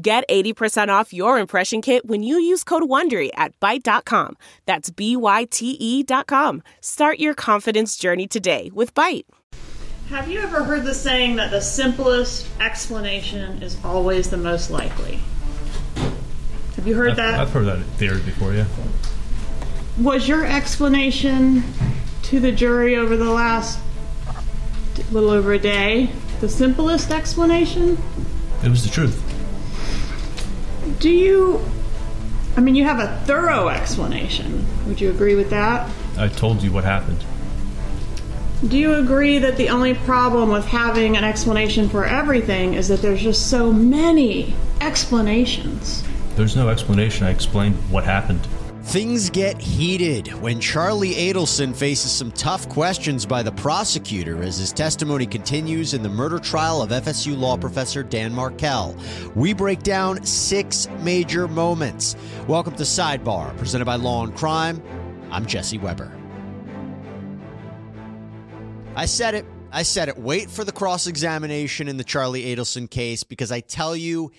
Get 80% off your impression kit when you use code WONDERY at Byte.com. That's B-Y-T-E dot com. Start your confidence journey today with Byte. Have you ever heard the saying that the simplest explanation is always the most likely? Have you heard I've, that? I've heard that theory before, yeah. Was your explanation to the jury over the last little over a day the simplest explanation? It was the truth. Do you I mean you have a thorough explanation. Would you agree with that? I told you what happened. Do you agree that the only problem with having an explanation for everything is that there's just so many explanations? There's no explanation. I explained what happened. Things get heated when Charlie Adelson faces some tough questions by the prosecutor as his testimony continues in the murder trial of FSU law professor Dan Markel. We break down six major moments. Welcome to Sidebar, presented by Law and Crime. I'm Jesse Weber. I said it. I said it. Wait for the cross examination in the Charlie Adelson case because I tell you,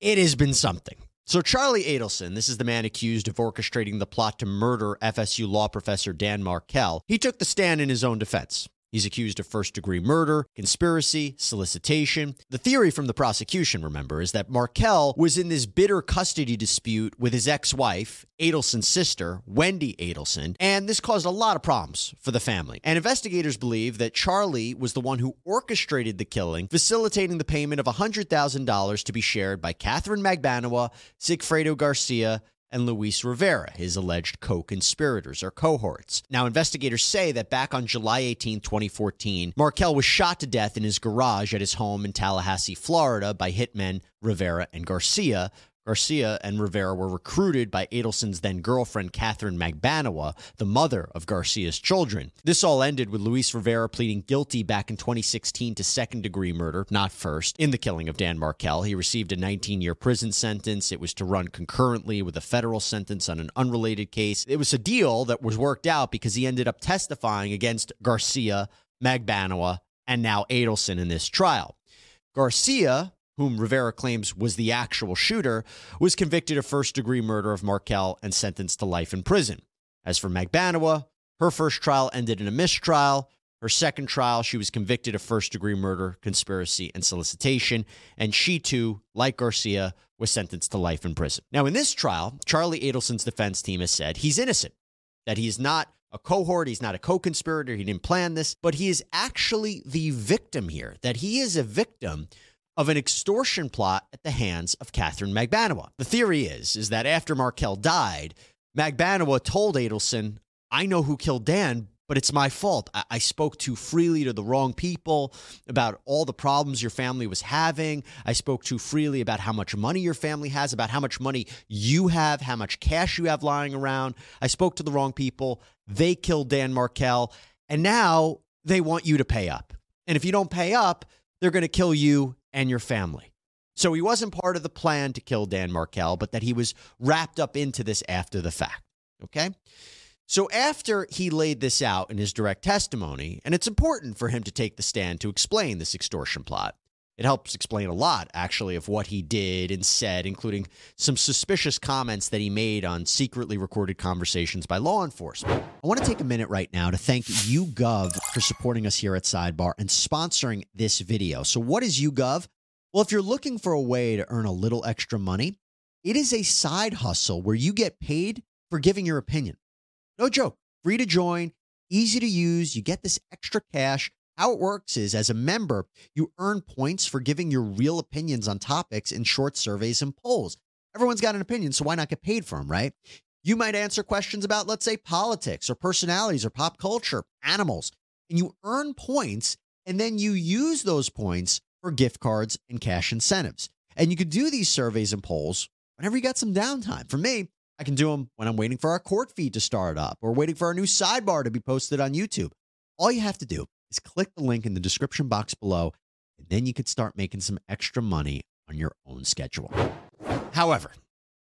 it has been something. So, Charlie Adelson, this is the man accused of orchestrating the plot to murder FSU law professor Dan Markel, He took the stand in his own defense. He's accused of first degree murder, conspiracy, solicitation. The theory from the prosecution, remember, is that Markel was in this bitter custody dispute with his ex wife, Adelson's sister, Wendy Adelson, and this caused a lot of problems for the family. And investigators believe that Charlie was the one who orchestrated the killing, facilitating the payment of $100,000 to be shared by Catherine Magbanua, Sigfredo Garcia, and Luis Rivera, his alleged co conspirators or cohorts. Now, investigators say that back on July 18, 2014, Markel was shot to death in his garage at his home in Tallahassee, Florida, by hitmen Rivera and Garcia. Garcia and Rivera were recruited by Adelson's then girlfriend, Catherine Magbanua, the mother of Garcia's children. This all ended with Luis Rivera pleading guilty back in 2016 to second degree murder, not first, in the killing of Dan Markel. He received a 19 year prison sentence. It was to run concurrently with a federal sentence on an unrelated case. It was a deal that was worked out because he ended up testifying against Garcia, Magbanua, and now Adelson in this trial. Garcia, whom Rivera claims was the actual shooter, was convicted of first degree murder of Markel and sentenced to life in prison. As for Magbanua, her first trial ended in a mistrial. Her second trial, she was convicted of first degree murder, conspiracy, and solicitation. And she too, like Garcia, was sentenced to life in prison. Now, in this trial, Charlie Adelson's defense team has said he's innocent, that he's not a cohort, he's not a co conspirator, he didn't plan this, but he is actually the victim here, that he is a victim of an extortion plot at the hands of Catherine Magbanua. The theory is, is that after Markel died, Magbanua told Adelson, I know who killed Dan, but it's my fault. I-, I spoke too freely to the wrong people about all the problems your family was having. I spoke too freely about how much money your family has, about how much money you have, how much cash you have lying around. I spoke to the wrong people. They killed Dan Markel, and now they want you to pay up. And if you don't pay up, they're going to kill you and your family. So he wasn't part of the plan to kill Dan Markel, but that he was wrapped up into this after the fact. Okay? So after he laid this out in his direct testimony, and it's important for him to take the stand to explain this extortion plot. It helps explain a lot, actually, of what he did and said, including some suspicious comments that he made on secretly recorded conversations by law enforcement. I want to take a minute right now to thank YouGov for supporting us here at Sidebar and sponsoring this video. So, what is YouGov? Well, if you're looking for a way to earn a little extra money, it is a side hustle where you get paid for giving your opinion. No joke, free to join, easy to use. You get this extra cash how it works is as a member, you earn points for giving your real opinions on topics in short surveys and polls. Everyone's got an opinion, so why not get paid for them, right? You might answer questions about, let's say, politics or personalities or pop culture, animals, and you earn points, and then you use those points for gift cards and cash incentives. And you could do these surveys and polls whenever you got some downtime. For me, I can do them when I'm waiting for our court feed to start up or waiting for our new sidebar to be posted on YouTube. All you have to do is click the link in the description box below, and then you could start making some extra money on your own schedule. However,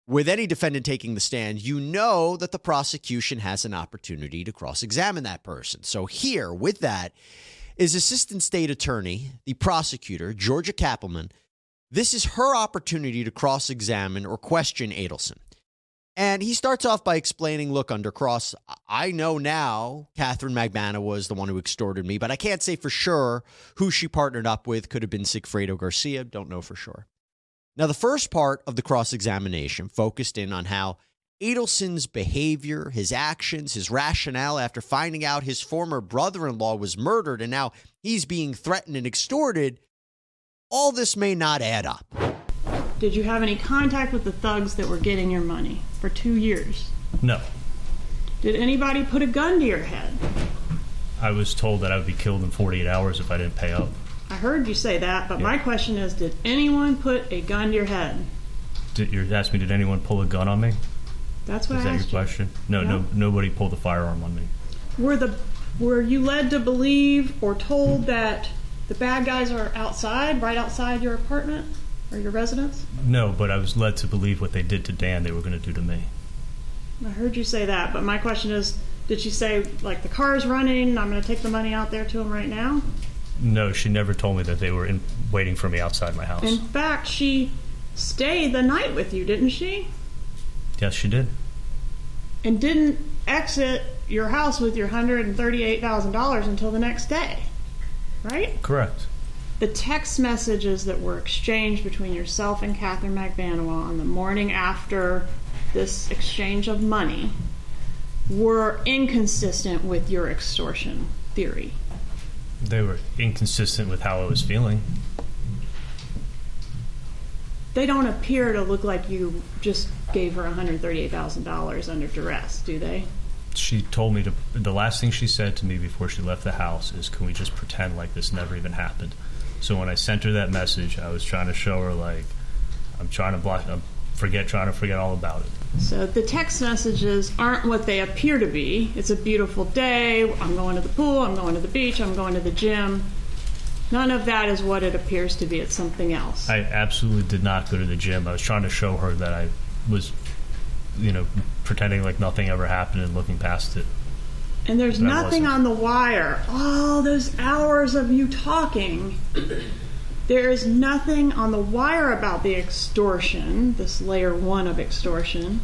with any defendant taking the stand, you know that the prosecution has an opportunity to cross examine that person. So, here with that is Assistant State Attorney, the prosecutor, Georgia Cappleman. This is her opportunity to cross examine or question Adelson. And he starts off by explaining look, under cross, I know now Catherine Magbanua was the one who extorted me, but I can't say for sure who she partnered up with. Could have been Sigfredo Garcia. Don't know for sure. Now, the first part of the cross examination focused in on how Adelson's behavior, his actions, his rationale after finding out his former brother in law was murdered and now he's being threatened and extorted, all this may not add up. Did you have any contact with the thugs that were getting your money for two years? No. Did anybody put a gun to your head? I was told that I would be killed in 48 hours if I didn't pay up. I heard you say that, but my question is did anyone put a gun to your head? Did, you're asking me, did anyone pull a gun on me? That's what Is I that your asked you. question? No, Yeah. no, nobody pulled a firearm on me. Were the were you led to believe or told that the bad guys are outside, right outside your apartment or your residence? No, but I was led to believe what they did to Dan, they were going to do to me. I heard you say that, but my question is did she say like the car's running, I'm going to take the money out there to him right now? No, she never told me that they were in, waiting for me outside my house. In fact, she stayed the night with you, didn't she? yes, she did. And didn't exit your house with your $138,000 until the next day. Right? Correct. The text messages that were exchanged between yourself and Catherine Magbanua on the morning after this exchange of money were inconsistent with your extortion theory. They were inconsistent with how I was feeling. They don't appear to look like you just gave her $138,000 under duress, do they? She told me to. The last thing she said to me before she left the house is, "Can we just pretend like this never even happened?" So when I sent her that message, I was trying to show her like, I'm trying to block, I'm forget, trying to forget all about it. So the text messages aren't what they appear to be. It's a beautiful day. I'm going to the pool. I'm going to the beach. I'm going to the gym. None of that is what it appears to be. It's something else. I absolutely did not go to the gym. I was trying to show her that I was, you know, pretending like nothing ever happened and looking past it. And there's nothing on the wire. All those hours of you talking. There is nothing on the wire about the extortion, this layer one of extortion,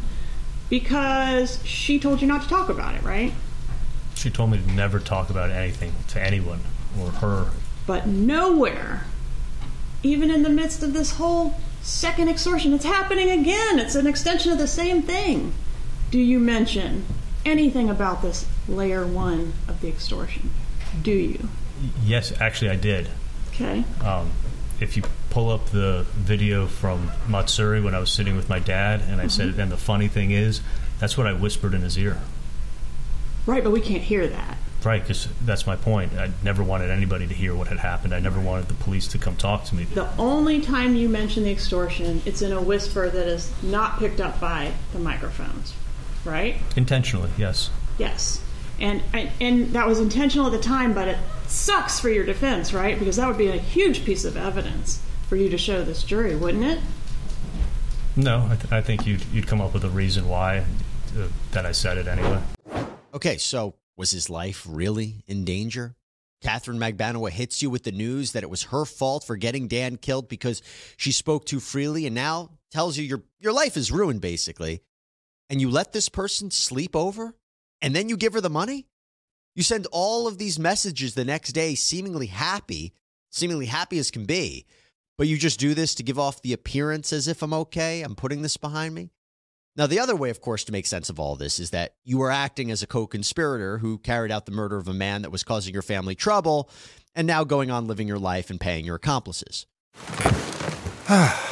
because she told you not to talk about it, right? She told me to never talk about anything to anyone or her. But nowhere, even in the midst of this whole second extortion, it's happening again. It's an extension of the same thing. Do you mention anything about this layer one of the extortion? Do you? Yes, actually, I did. Okay. Um, if you pull up the video from Matsuri when I was sitting with my dad, and I said, and the funny thing is, that's what I whispered in his ear. Right, but we can't hear that. Right, because that's my point. I never wanted anybody to hear what had happened. I never wanted the police to come talk to me. The only time you mention the extortion, it's in a whisper that is not picked up by the microphones. Right? Intentionally, yes. Yes. And, and and that was intentional at the time, but it sucks for your defense, right? Because that would be a huge piece of evidence for you to show this jury, wouldn't it? No, I, th- I think you'd, you'd come up with a reason why uh, that I said it anyway. Okay, so was his life really in danger? Catherine Magbanua hits you with the news that it was her fault for getting Dan killed because she spoke too freely and now tells you your, your life is ruined, basically. And you let this person sleep over and then you give her the money? You send all of these messages the next day, seemingly happy, seemingly happy as can be, but you just do this to give off the appearance as if I'm okay, I'm putting this behind me? Now, the other way, of course, to make sense of all this is that you were acting as a co conspirator who carried out the murder of a man that was causing your family trouble and now going on living your life and paying your accomplices.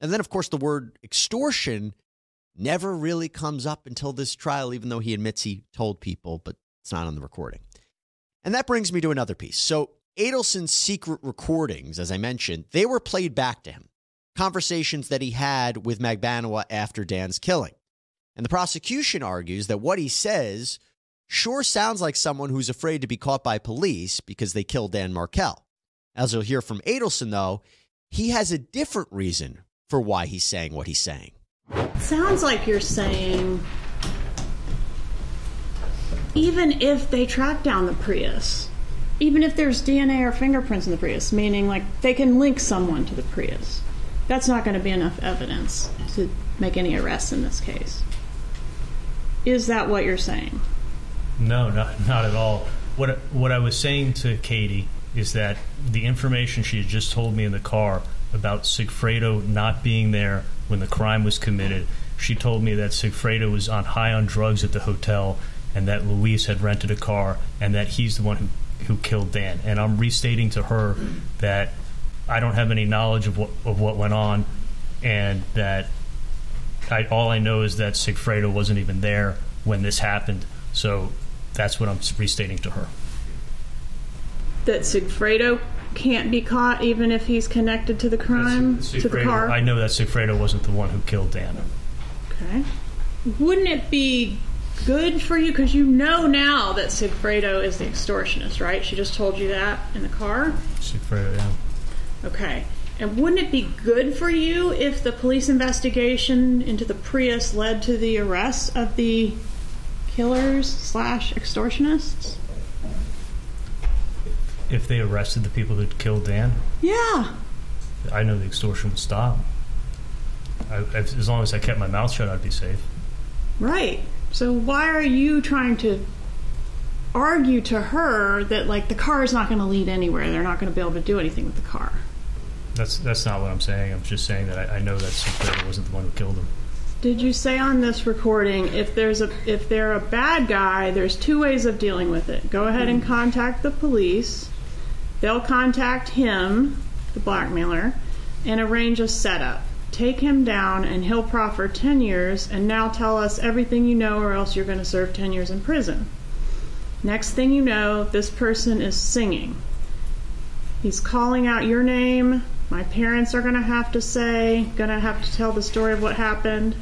And then, of course, the word extortion never really comes up until this trial, even though he admits he told people, but it's not on the recording. And that brings me to another piece. So, Adelson's secret recordings, as I mentioned, they were played back to him. Conversations that he had with Magbanua after Dan's killing. And the prosecution argues that what he says sure sounds like someone who's afraid to be caught by police because they killed Dan Markel. As you'll hear from Adelson, though, he has a different reason for why he's saying what he's saying. Sounds like you're saying even if they track down the Prius, even if there's DNA or fingerprints in the Prius, meaning like they can link someone to the Prius, that's not going to be enough evidence to make any arrests in this case. Is that what you're saying? No, not not at all. What what I was saying to Katie is that the information she had just told me in the car about Sigfredo not being there when the crime was committed. She told me that Sigfredo was on high on drugs at the hotel and that Luis had rented a car and that he's the one who, who killed Dan. And I'm restating to her that I don't have any knowledge of what of what went on and that I, all I know is that Sigfredo wasn't even there when this happened. So that's what I'm restating to her. That Sigfredo can't be caught even if he's connected to the crime, to the car? I know that Sigfredo wasn't the one who killed Dan. Okay. Wouldn't it be good for you because you know now that Sigfredo is the extortionist, right? She just told you that in the car. Sigfredo, yeah. Okay. And wouldn't it be good for you if the police investigation into the Prius led to the arrest of the killers slash extortionists? If they arrested the people that killed Dan, Yeah. I know the extortion would stop. I, if, as long as I kept my mouth shut, I'd be safe. Right. So why are you trying to argue to her that like the car is not going to lead anywhere? They're not going to be able to do anything with the car. That's that's not what I'm saying. I'm just saying that I, I know that Sigfredo wasn't the one who killed him. Did you say on this recording if there's a if they're a bad guy, there's two ways of dealing with it. Go ahead and hmm. contact the police. They'll contact him, the blackmailer, and arrange a setup. Take him down and he'll proffer 10 years and now tell us everything you know or else you're going to serve 10 years in prison. Next thing you know, this person is singing. He's calling out your name. My parents are going to have to say, going to have to tell the story of what happened.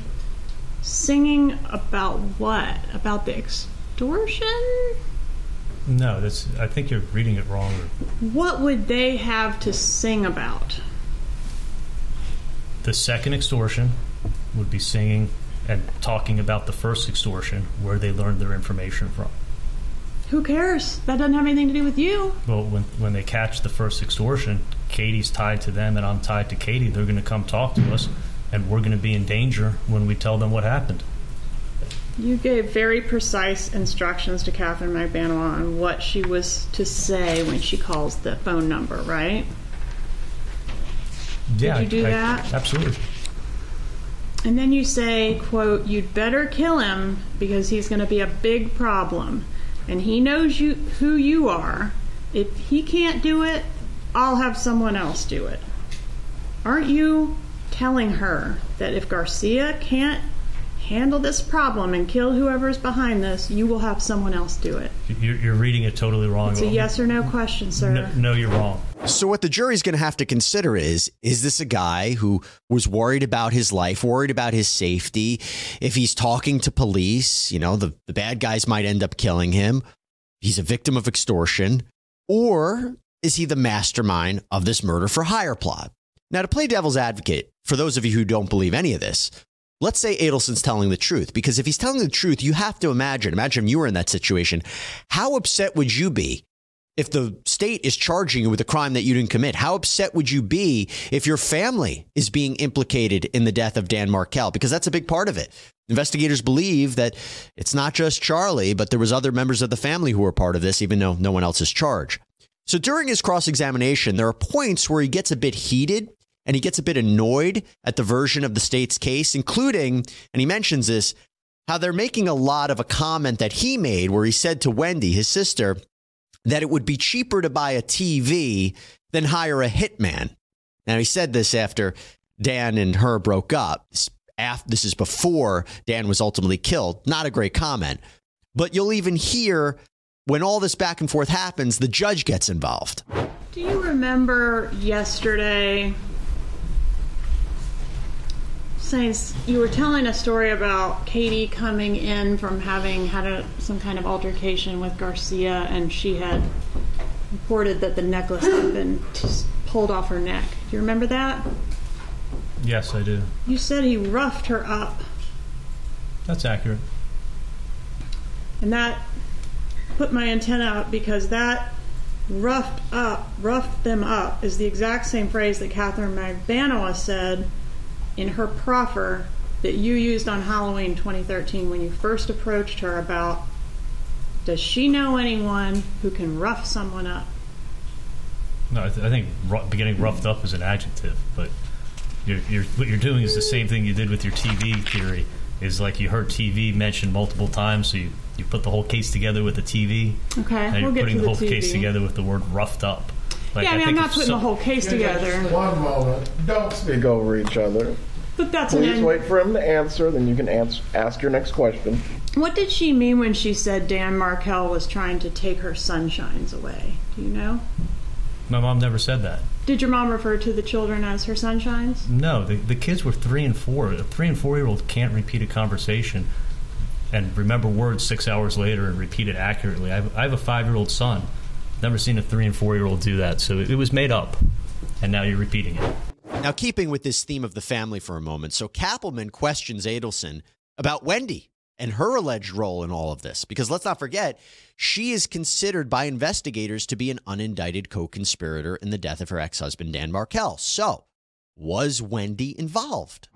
Singing about what? About the extortion? No, that's. I think you're reading it wrong. What would they have to sing about? The second extortion would be singing and talking about the first extortion, where they learned their information from. Who cares? That doesn't have anything to do with you. Well, when when they catch the first extortion, Katie's tied to them, and I'm tied to Katie. They're going to come talk to us, and we're going to be in danger when we tell them what happened. You gave very precise instructions to Catherine Magbanua on what she was to say when she calls the phone number, right? Yeah, you do I- that? Absolutely. And then you say, quote, you'd better kill him because he's going to be a big problem. And he knows you who you are. If he can't do it, I'll have someone else do it. Aren't you telling her that if Garcia can't handle this problem and kill whoever's behind this, you will have someone else do it? You're, you're reading it totally wrong. It's a yes or no question, sir. No, no, you're wrong. So what the jury's going to have to consider is is this a guy who was worried about his life, worried about his safety? If he's talking to police, you know, the, the bad guys might end up killing him. He's a victim of extortion. Or is he the mastermind of this murder for hire plot? Now, to play devil's advocate, for those of you who don't believe any of this, let's say Adelson's telling the truth, because if he's telling the truth, you have to imagine, imagine if you were in that situation, how upset would you be if the state is charging you with a crime that you didn't commit? How upset would you be if your family is being implicated in the death of Dan Markel? Because that's a big part of it. Investigators believe that it's not just Charlie, but there was other members of the family who were part of this, even though no one else is charged. So during his cross examination, there are points where he gets a bit heated and he gets a bit annoyed at the version of the state's case, including, and he mentions this, how they're making a lot of a comment that he made where he said to Wendy, his sister, that it would be cheaper to buy a TV than hire a hitman. Now, he said this after Dan and her broke up. This is before Dan was ultimately killed. Not a great comment. But you'll even hear when all this back and forth happens, the judge gets involved. Do you remember yesterday saying you were telling a story about Katie coming in from having had a, some kind of altercation with Garcia, and she had reported that the necklace had been t- pulled off her neck. Do you remember that? Yes, I do. You said he roughed her up. That's accurate. And that put my antenna up because that roughed up, roughed them up, is the exact same phrase that Catherine Magbanua said in her proffer that you used on Halloween 2013 when you first approached her about does she know anyone who can rough someone up? No, I, th- I think r- beginning roughed up is an adjective, but you're, you're, what you're doing is the same thing you did with your TV theory. Is like you heard TV mentioned multiple times, so you, you put the whole case together with the TV. Okay, and we'll you're get putting the the whole case together with the word roughed up. Like, yeah, I mean, I'm not putting some- the whole case together, One moment. Don't speak over each other. but that's an Please end. wait for him to answer, then you can ans- ask your next question. What did she mean when she said Dan Markel was trying to take her sunshines away? Do you know? My mom never said that. Did your mom refer to the children as her sunshines? No, the, the kids were three and four. A three and four year old can't repeat a conversation and remember words six hours later and repeat it accurately. I have, I have a five year old son. Never seen a three and four year old do that. So it, it was made up, and now you're repeating it. Now, keeping with this theme of the family for a moment, so Cappleman questions Adelson about Wendy and her alleged role in all of this. Because let's not forget, she is considered by investigators to be an unindicted co conspirator in the death of her ex husband, Dan Markel. So, was Wendy involved?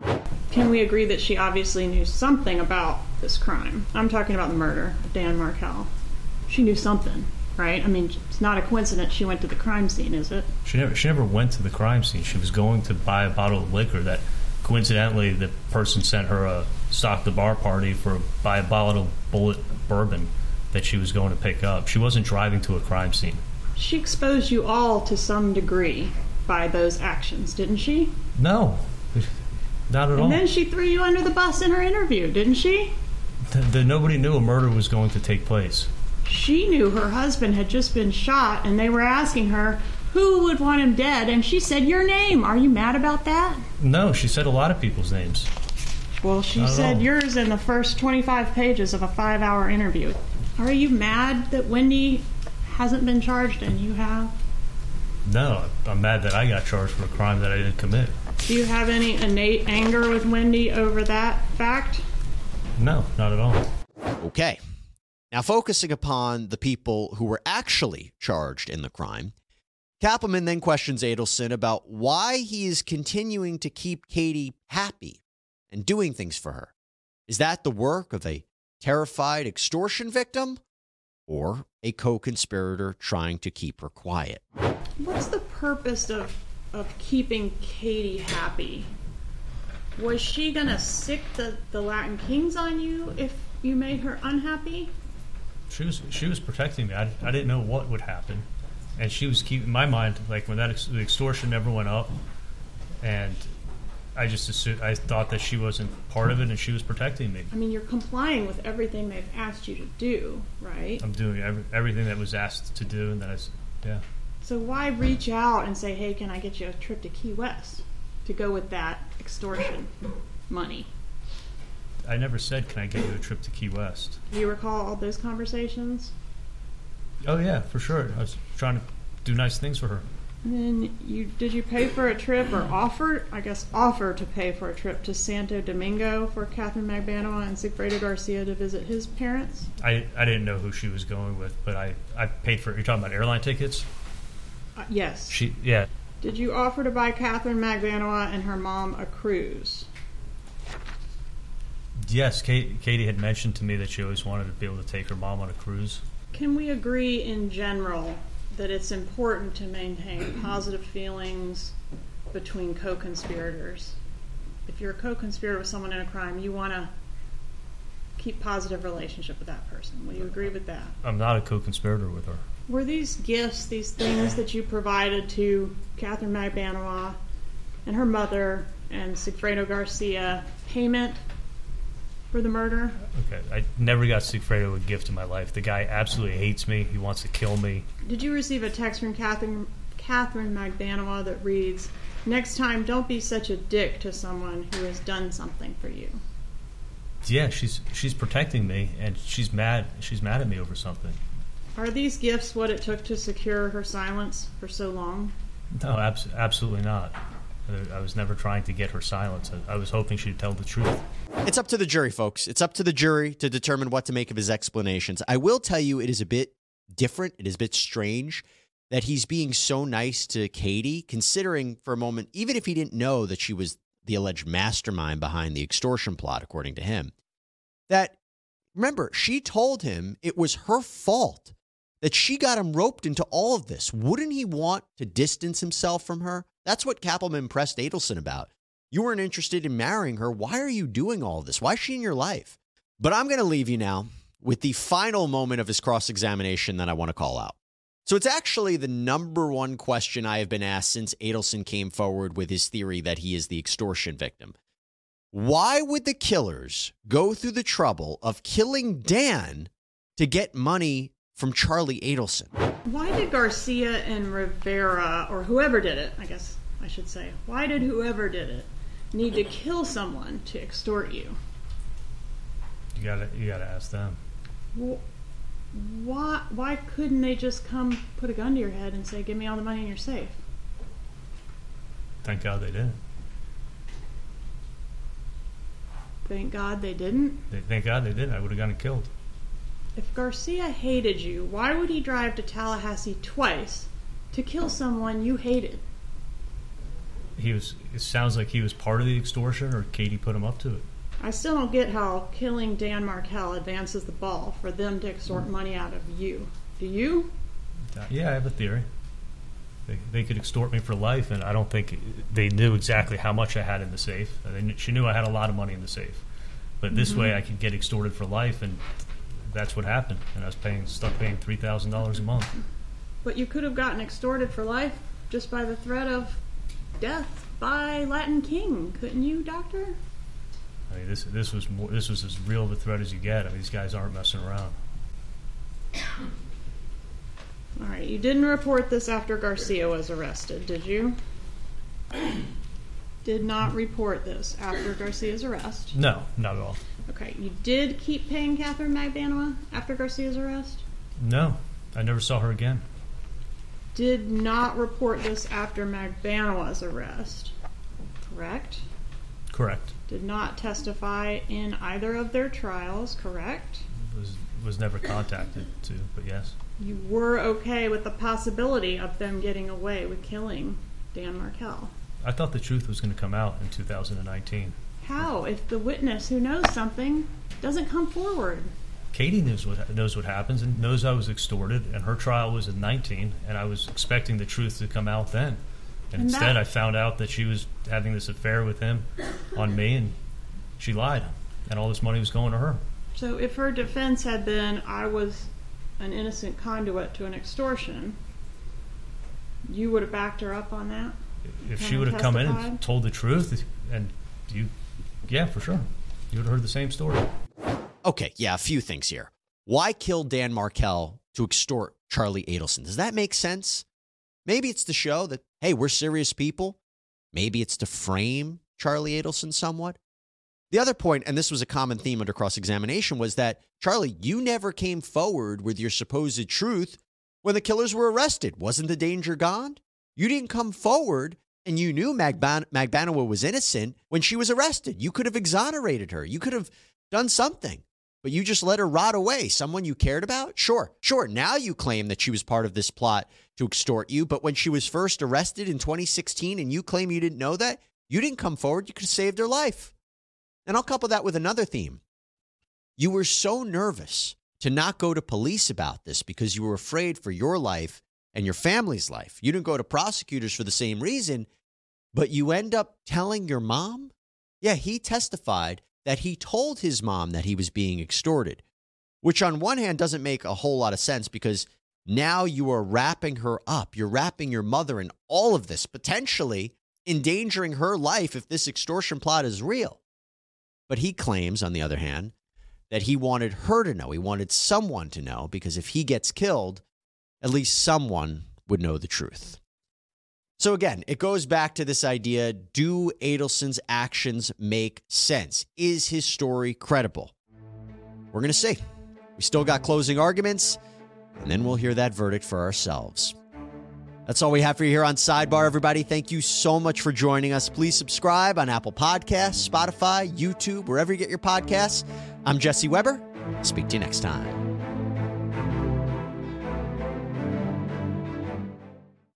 Can we agree that she obviously knew something about this crime? I'm talking about the murder of Dan Markel. She knew something, right? I mean, it's not a coincidence she went to the crime scene, is it? She never she never went to the crime scene. She was going to buy a bottle of liquor that coincidentally the person sent her a stock the bar party for buy a bottle of Bulleit bourbon that she was going to pick up. She wasn't driving to a crime scene. She exposed you all to some degree by those actions, didn't she? No. Not at all. And then she threw you under the bus in her interview, didn't she? The, nobody knew a murder was going to take place. She knew her husband had just been shot, and they were asking her who would want him dead, and she said your name. Are you mad about that? No, she said a lot of people's names. Well, she Not said yours in the first 25 pages of a five hour interview. Are you mad that Wendy hasn't been charged and you have? No, I'm mad that I got charged for a crime that I didn't commit. Do you have any innate anger with Wendy over that fact? No, not at all. Okay. Now, focusing upon the people who were actually charged in the crime, Cappleman then questions Adelson about why he is continuing to keep Katie happy and doing things for her. Is that the work of a terrified extortion victim or a co conspirator trying to keep her quiet? What's the purpose of, of keeping Katie happy? Was she gonna sick the, the Latin Kings on you if you made her unhappy? She was she was protecting me. I, I didn't know what would happen, and she was keeping my mind like when that ex- the extortion never went up, and I just assumed, I thought that she wasn't part of it, and she was protecting me. I mean, you're complying with everything they've asked you to do, right? I'm doing every, everything that was asked to do, and that I s- yeah. So why reach out and say, "Hey, can I get you a trip to Key West to go with that extortion money?" I never said, "Can I get you a trip to Key West?" Do you recall all those conversations? Oh yeah, for sure. I was trying to do nice things for her. And then you did you pay for a trip or offer I guess offer to pay for a trip to Santo Domingo for Catherine Magbanua and Sigfredo Garcia to visit his parents? I, I didn't know who she was going with, but I, I paid for. You're talking about airline tickets? Uh, yes. She yeah. Did you offer to buy Catherine Magbanua and her mom a cruise? Yes, Kate, Katie had mentioned to me that she always wanted to be able to take her mom on a cruise. Can we agree in general that it's important to maintain positive feelings between co-conspirators? If you're a co-conspirator with someone in a crime, you want to keep positive relationship with that person. Will you agree with that? I'm not a co-conspirator with her. Were these gifts, these things that you provided to Catherine Magbanua and her mother and Sigfredo Garcia payment for the murder? Okay, I never got Sigfredo a gift in my life. The guy absolutely hates me. He wants to kill me. Did you receive a text from Catherine, Catherine Magbanua that reads, Next time, don't be such a dick to someone who has done something for you? Yeah, she's she's protecting me, and she's mad. She's mad at me over something. Are these gifts what it took to secure her silence for so long? No, abs- absolutely not. I was never trying to get her silence. I, was hoping she'd tell the truth. It's up to the jury, folks. It's up to the jury to determine what to make of his explanations. I will tell you, it is a bit different. It is a bit strange that he's being so nice to Katie, considering for a moment, even if he didn't know that she was the alleged mastermind behind the extortion plot, according to him, that remember, she told him it was her fault that she got him roped into all of this. Wouldn't he want to distance himself from her? That's what Cappleman pressed Adelson about. You weren't interested in marrying her. Why are you doing all this? Why is she in your life? But I'm going to leave you now with the final moment of his cross examination that I want to call out. So it's actually the number one question I have been asked since Adelson came forward with his theory that he is the extortion victim. Why would the killers go through the trouble of killing Dan to get money from Charlie Adelson? Why did Garcia and Rivera, or whoever did it, I guess I should say, why did whoever did it need to kill someone to extort you? You gotta you gotta ask them. Well, why why couldn't they just come put a gun to your head and say, "Give me all the money in your safe"? Thank God they didn't. Thank God they didn't. They, thank God they didn't. I would have gotten killed. If Garcia hated you, why would he drive to Tallahassee twice to kill someone you hated? He was. It sounds like he was part of the extortion, or Katie put him up to it. I still don't get how killing Dan Markel advances the ball for them to extort money out of you. Do you? Yeah, I have a theory. They, they could extort me for life, and I don't think they knew exactly how much I had in the safe. Knew, she knew I had a lot of money in the safe, but this Mm-hmm. way I could get extorted for life, and that's what happened. And I was paying stuck paying three thousand dollars a month. But you could have gotten extorted for life just by the threat of death by Latin King, couldn't you, Doctor? I mean, this this was more, this was as real of a threat as you get. I mean, these guys aren't messing around. All right, you didn't report this after Garcia was arrested, did you? Did not report this after Garcia's arrest. No, not at all. Okay, you did keep paying Catherine Magbanua after Garcia's arrest? No, I never saw her again. Did not report this after Magbanua's arrest, correct? Correct. Did not testify in either of their trials, correct? Was was never contacted to, but yes. You were okay with the possibility of them getting away with killing Dan Markel? I thought the truth was going to come out in 2019. How if the witness who knows something doesn't come forward? Katie knows what knows what happens and knows I was extorted, and her trial was in 19, and I was expecting the truth to come out then. And, And instead, that- I found out that she was having this affair with him on me, and she lied, and all this money was going to her. So if her defense had been, I was an innocent conduit to an extortion, you would have backed her up on that? If she would have come in and told the truth, and you, yeah, for sure, you would have heard the same story. Okay, yeah, a few things here. Why kill Dan Markel to extort Charlie Adelson? Does that make sense? Maybe it's to show that, hey, we're serious people. Maybe it's to frame Charlie Adelson somewhat. The other point, and this was a common theme under cross examination, was that, Charlie, you never came forward with your supposed truth when the killers were arrested. Wasn't the danger gone? You didn't come forward and you knew Magban- Magbanua was innocent when she was arrested. You could have exonerated her. You could have done something, but you just let her rot away. Someone you cared about? Sure, sure. Now you claim that she was part of this plot to extort you, but when she was first arrested in 2016 and you claim you didn't know that, you didn't come forward. You could have saved her life. And I'll couple that with another theme. You were so nervous to not go to police about this because you were afraid for your life and your family's life. You didn't go to prosecutors for the same reason, but you end up telling your mom? Yeah, he testified that he told his mom that he was being extorted, which on one hand doesn't make a whole lot of sense because now you are wrapping her up. You're wrapping your mother in all of this, potentially endangering her life if this extortion plot is real. But he claims, on the other hand, that he wanted her to know. He wanted someone to know because if he gets killed, at least someone would know the truth. So again, it goes back to this idea do Adelson's actions make sense? Is his story credible? We're going to see. We still got closing arguments, and then we'll hear that verdict for ourselves. That's all we have for you here on Sidebar, everybody. Thank you so much for joining us. Please subscribe on Apple Podcasts, Spotify, YouTube, wherever you get your podcasts. I'm Jesse Weber. Speak to you next time.